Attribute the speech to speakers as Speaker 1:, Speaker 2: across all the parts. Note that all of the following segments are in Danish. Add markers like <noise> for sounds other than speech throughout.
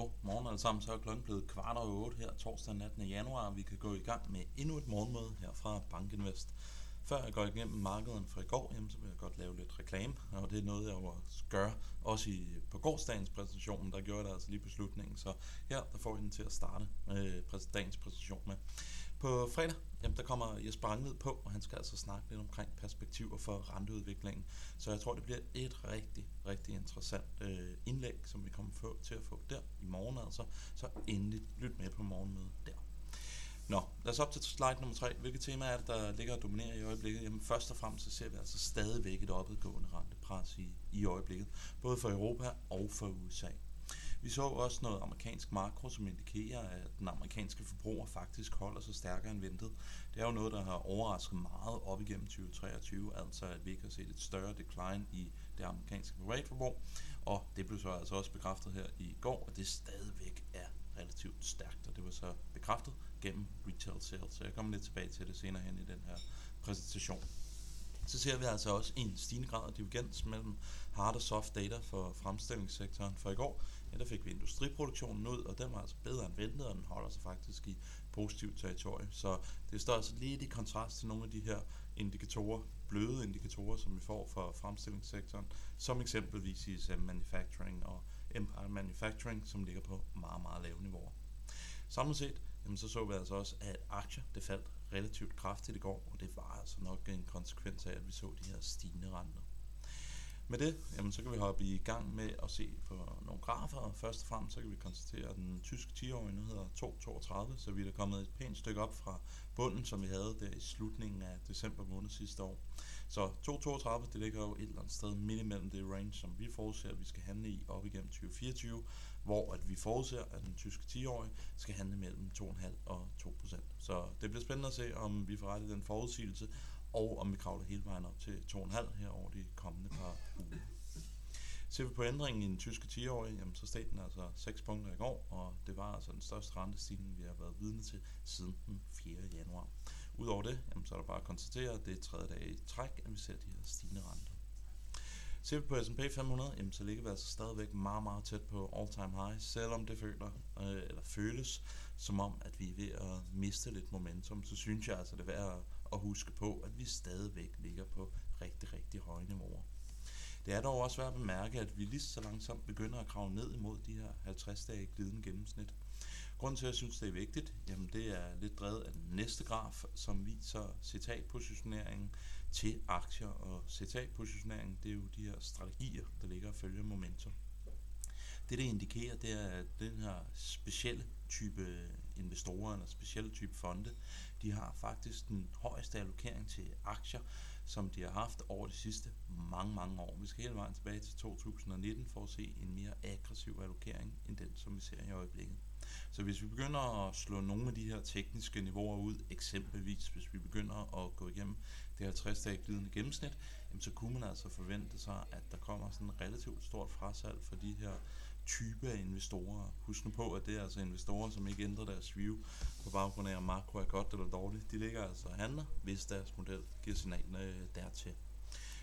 Speaker 1: God morgen alle sammen, så er klokken blevet kvart over 8 her torsdag 18. januar. Vi kan gå i gang med endnu et morgenmøde her fra Bankinvest. Før jeg går igennem markedet fra i går, jamen, så vil jeg godt lave lidt reklame, og det er noget, jeg vil gøre også i, på gårdsdagens præsentation, der gjorde jeg det altså lige beslutningen, så her der får vi den til at starte øh, dagens præsentation med. På fredag, jamen, der kommer Jesper Angved på, og han skal altså snakke lidt omkring perspektiver for renteudviklingen. Så jeg tror, det bliver et rigtig, rigtig interessant øh, indlæg, som vi kommer få, til at få der i morgen altså. Så endelig lyt med på morgenmødet der. Nå, lad os op til slide nummer 3. Hvilke temaer er det, der ligger og dominerer i øjeblikket? Jamen først og fremmest så ser vi altså stadigvæk et opadgående rentepres i, i øjeblikket, både for Europa og for USA. Vi så også noget amerikansk makro, som indikerer, at den amerikanske forbruger faktisk holder sig stærkere end ventet. Det er jo noget, der har overrasket meget op igennem 2023, altså at vi ikke har set et større decline i det amerikanske privatforbrug. Og det blev så altså også bekræftet her i går, at det stadigvæk er relativt stærkt, og det var så bekræftet gennem retail sales. Så jeg kommer lidt tilbage til det senere hen i den her præsentation. Så ser vi altså også en stigende grad af divergens mellem hard og soft data for fremstillingssektoren. For i går, ja, der fik vi industriproduktionen ud, og den var altså bedre end ventet, og den holder sig faktisk i positivt territorie. Så det står altså lidt i kontrast til nogle af de her indikatorer, bløde indikatorer, som vi får fra fremstillingssektoren, som eksempelvis ISM Manufacturing og Empire Manufacturing, som ligger på meget, meget lave niveauer. Samlet set, jamen så så vi altså også, at aktier det faldt relativt kraftigt i går, og det var altså nok en konsekvens af, at vi så de her stigende renter. Med det, jamen, så kan vi hoppe i gang med at se på nogle grafer. Først og fremmest så kan vi konstatere, at den tyske 10-årige nu hedder 2,32, så vi er kommet et pænt stykke op fra bunden, som vi havde der i slutningen af december måned sidste år. Så 2,32 det ligger jo et eller andet sted midt imellem det range, som vi forudser, at vi skal handle i op igennem 2024, hvor at vi forudser, at den tyske 10-årige skal handle mellem 2,5 og 2% Så det bliver spændende at se, om vi får ret i den forudsigelse, og om vi kravler hele vejen op til 2,5 her over de kommende par uger. Ser vi på ændringen i den tyske 10-årige, jamen, så steg den altså 6 punkter i går, og det var altså den største rentestigning, vi har været vidne til siden den 4. januar. Udover det, jamen, så er der bare at konstatere, at det er tredje dag i træk, at vi ser de her stigende renter. Ser vi på S&P 500, jamen, så ligger vi altså stadigvæk meget, meget tæt på all-time high, selvom det føler, øh, eller føles som om, at vi er ved at miste lidt momentum, så synes jeg altså, det er værd at huske på, at vi stadigvæk ligger på rigtig, rigtig høje niveauer. Det er dog også værd at bemærke, at vi lige så langsomt begynder at grave ned imod de her 50-dage glidende gennemsnit. Grunden til, at jeg synes, det er vigtigt, jamen det er lidt drevet af den næste graf, som viser citatpositioneringen til aktier. Og citatpositioneringen, det er jo de her strategier, der ligger og følger momentum. Det, det indikerer, det er, at den her specielle type investorer eller specielle type fonde, de har faktisk den højeste allokering til aktier, som de har haft over de sidste mange, mange år. Vi skal hele vejen tilbage til 2019 for at se en mere aggressiv allokering end den, som vi ser i øjeblikket. Så hvis vi begynder at slå nogle af de her tekniske niveauer ud, eksempelvis hvis vi begynder at gå igennem det her 60 dage glidende gennemsnit, jamen så kunne man altså forvente sig, at der kommer sådan en relativt stort frasalg for de her type af investorer. Husk nu på, at det er altså investorer, som ikke ændrer deres view på baggrund af, om makro er godt eller dårligt. De ligger altså og handler, hvis deres model giver signalerne dertil.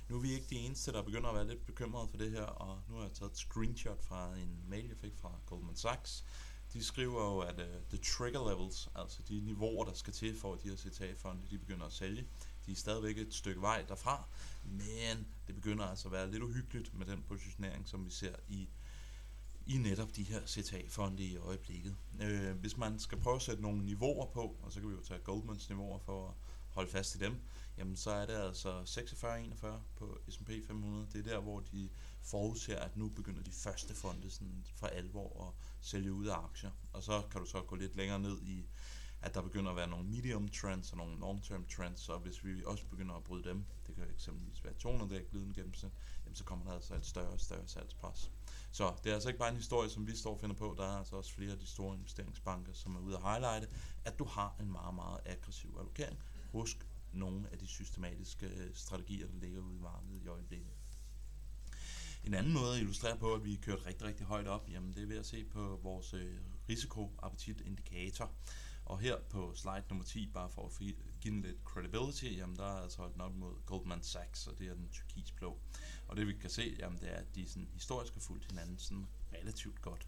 Speaker 1: Nu er vi ikke de eneste, der begynder at være lidt bekymrede for det her, og nu har jeg taget et screenshot fra en mail, jeg fik fra Goldman Sachs. De skriver jo, at uh, the trigger levels, altså de niveauer, der skal til for, at de her CTA-fonde de begynder at sælge, de er stadigvæk et stykke vej derfra, men det begynder altså at være lidt uhyggeligt med den positionering, som vi ser i i netop de her CTA-fonde i øjeblikket. Øh, hvis man skal prøve at sætte nogle niveauer på, og så kan vi jo tage Goldmans niveauer for at holde fast i dem, jamen så er det altså 46-41 på S&P 500. Det er der, hvor de forudser, at nu begynder de første fonde sådan for alvor at sælge ud af aktier. Og så kan du så gå lidt længere ned i, at der begynder at være nogle medium trends og nogle long-term trends, og hvis vi også begynder at bryde dem, det kan eksempelvis være 200 dæk glidende gennemsnit, jamen så kommer der altså et større og større salgspres. Så det er altså ikke bare en historie, som vi står og finder på. Der er altså også flere af de store investeringsbanker, som er ude at highlighte, at du har en meget, meget aggressiv allokering. Husk nogle af de systematiske øh, strategier, der ligger ude i markedet i øjeblikket. En anden måde at illustrere på, at vi er kørt rigtig, rigtig højt op, jamen det er ved at se på vores øh, risikoappetitindikator. indikator og her på slide nummer 10, bare for at give den lidt credibility, jamen der er altså holdt op mod Goldman Sachs, og det er den tyrkisblå. Og det vi kan se, jamen det er, at de sådan historisk har fulgt hinanden sådan relativt godt.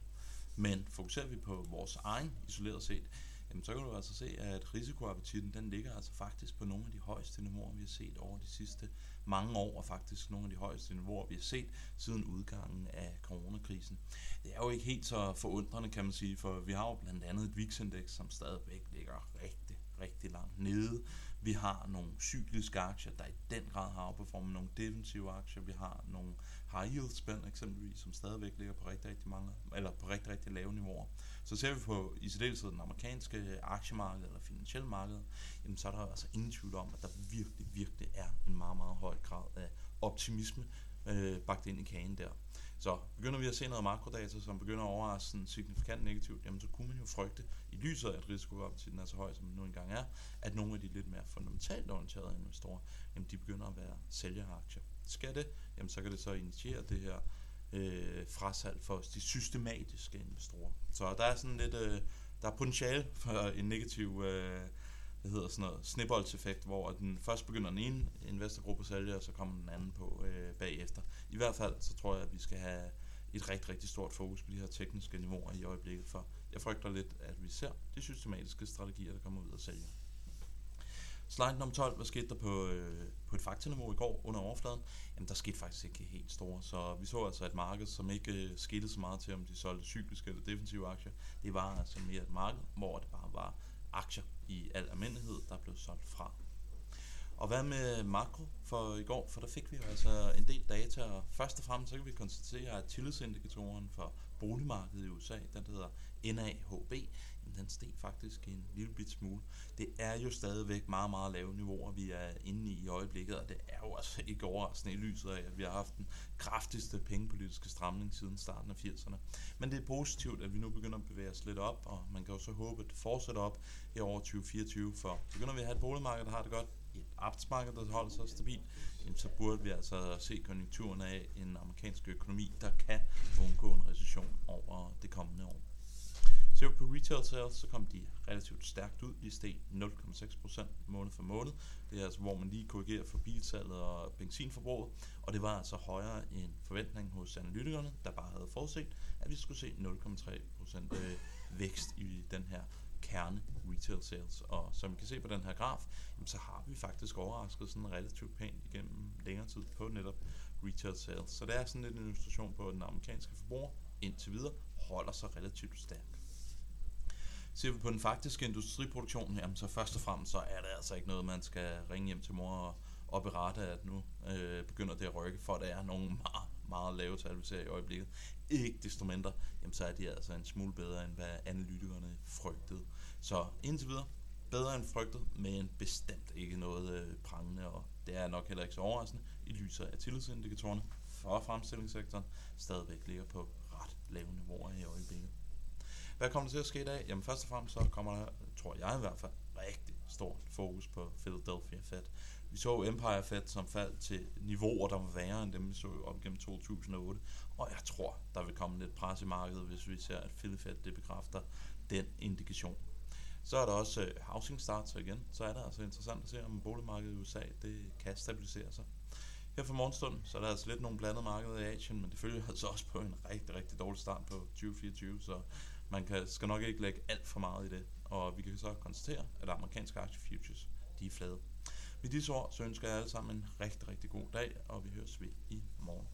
Speaker 1: Men fokuserer vi på vores egen isoleret set, jamen så kan du altså se, at risikoappetitten den ligger altså faktisk på nogle af de højeste niveauer, vi har set over de sidste mange år, og faktisk nogle af de højeste niveauer, vi har set siden udgangen af coronakrisen. Det er jo ikke helt så forundrende, kan man sige, for vi har jo blandt andet et VIX-indeks, som stadigvæk ligger rigtig, rigtig langt nede. Vi har nogle cykliske aktier, der i den grad har outperformet nogle defensive aktier. Vi har nogle high yield spænd eksempelvis, som stadigvæk ligger på rigtig, rigtig mange, eller på rigtig, rigtig lave niveauer. Så ser vi på i særdeleshed den amerikanske aktiemarked eller finansielle marked, jamen så er der altså ingen tvivl om, at der virkelig, virkelig er en meget, meget høj grad af optimisme øh, bagt ind i kagen der. Så begynder vi at se noget makrodata, som begynder at overraske sådan signifikant negativt, jamen så kunne man jo frygte, i lyset af at risikoappetitten er så høj, som den nu engang er, at nogle af de lidt mere fundamentalt orienterede investorer, jamen de begynder at være sælgeraktier. Skal det, jamen så kan det så initiere det her øh, frasalg for de systematiske investorer. Så der er sådan lidt, øh, der er potentiale for en negativ øh, det hedder sådan noget, snibboldseffekt, hvor den først begynder den ene investorgruppe at sælge, og så kommer den anden på øh, bagefter. I hvert fald, så tror jeg, at vi skal have et rigtig, rigtig stort fokus på de her tekniske niveauer i øjeblikket, for jeg frygter lidt, at vi ser de systematiske strategier, der kommer ud af sælge. Slide nummer 12, hvad skete der på, øh, på et faktaniveau i går under overfladen? Jamen, der skete faktisk ikke helt store, så vi så altså et marked, som ikke øh, skete så meget til, om de solgte cykliske eller defensive aktier. Det var altså mere et marked, hvor det bare var aktier i al almindelighed, der blev solgt fra. Og hvad med makro for i går? For der fik vi jo altså en del data, og først og fremmest så kan vi konstatere, at tillidsindikatoren for boligmarkedet i USA, den hedder NAHB, den steg faktisk en lille bit smule. Det er jo stadigvæk meget, meget lave niveauer, vi er inde i i øjeblikket, og det er jo altså <laughs> ikke overraskende i lyset af, at vi har haft den kraftigste pengepolitiske stramning siden starten af 80'erne. Men det er positivt, at vi nu begynder at bevæge os lidt op, og man kan jo så håbe, at det fortsætter op her over 2024, for begynder vi at have et boligmarked, der har det godt, et arbejdsmarked, der holder sig stabilt, så burde vi altså se konjunkturen af en amerikansk økonomi, der kan undgå en recession over det kommende år. Ser vi på retail sales, så kom de relativt stærkt ud. De steg 0,6% måned for måned. Det er altså, hvor man lige korrigerer for bilsalget og benzinforbruget. Og det var altså højere end forventningen hos analytikerne, der bare havde forudset, at vi skulle se 0,3% øh, vækst i den her kerne retail sales. Og som vi kan se på den her graf, jamen, så har vi faktisk overrasket sådan relativt pænt igennem længere tid på netop retail sales. Så det er sådan lidt en illustration på, at den amerikanske forbruger indtil videre holder sig relativt stærk. Ser vi på den faktiske industriproduktion, jamen så først og fremmest så er det altså ikke noget, man skal ringe hjem til mor og, og berette, at nu øh, begynder det at rykke, for det er nogle meget, meget lave tal, vi ser i øjeblikket. Ikke desto mindre, jamen så er de altså en smule bedre, end hvad analytikerne frygtede. Så indtil videre, bedre end frygtet, men bestemt ikke noget øh, prangende, og det er nok heller ikke så overraskende i lyset af tillidsindikatorerne for fremstillingssektoren stadigvæk ligger på ret lave niveauer i øjeblikket. Hvad kommer der til at ske i dag? Jamen først og fremmest så kommer der, tror jeg i hvert fald, rigtig stort fokus på Philadelphia Fed. Vi så Empire Fed, som faldt til niveauer, der var værre end dem, vi så op gennem 2008. Og jeg tror, der vil komme lidt pres i markedet, hvis vi ser, at Philly Fed det bekræfter den indikation. Så er der også øh, housing starts igen. Så er det altså interessant at se, om boligmarkedet i USA det kan stabilisere sig. Her for morgenstunden, så er der altså lidt nogle blandede markeder i Asien, men det følger <laughs> altså også på en rigtig, rigtig dårlig start på 2024, så man kan, skal nok ikke lægge alt for meget i det. Og vi kan så konstatere, at amerikanske aktiefutures, de er flade. Med disse ord, så ønsker jeg alle sammen en rigtig, rigtig god dag, og vi høres ved i morgen.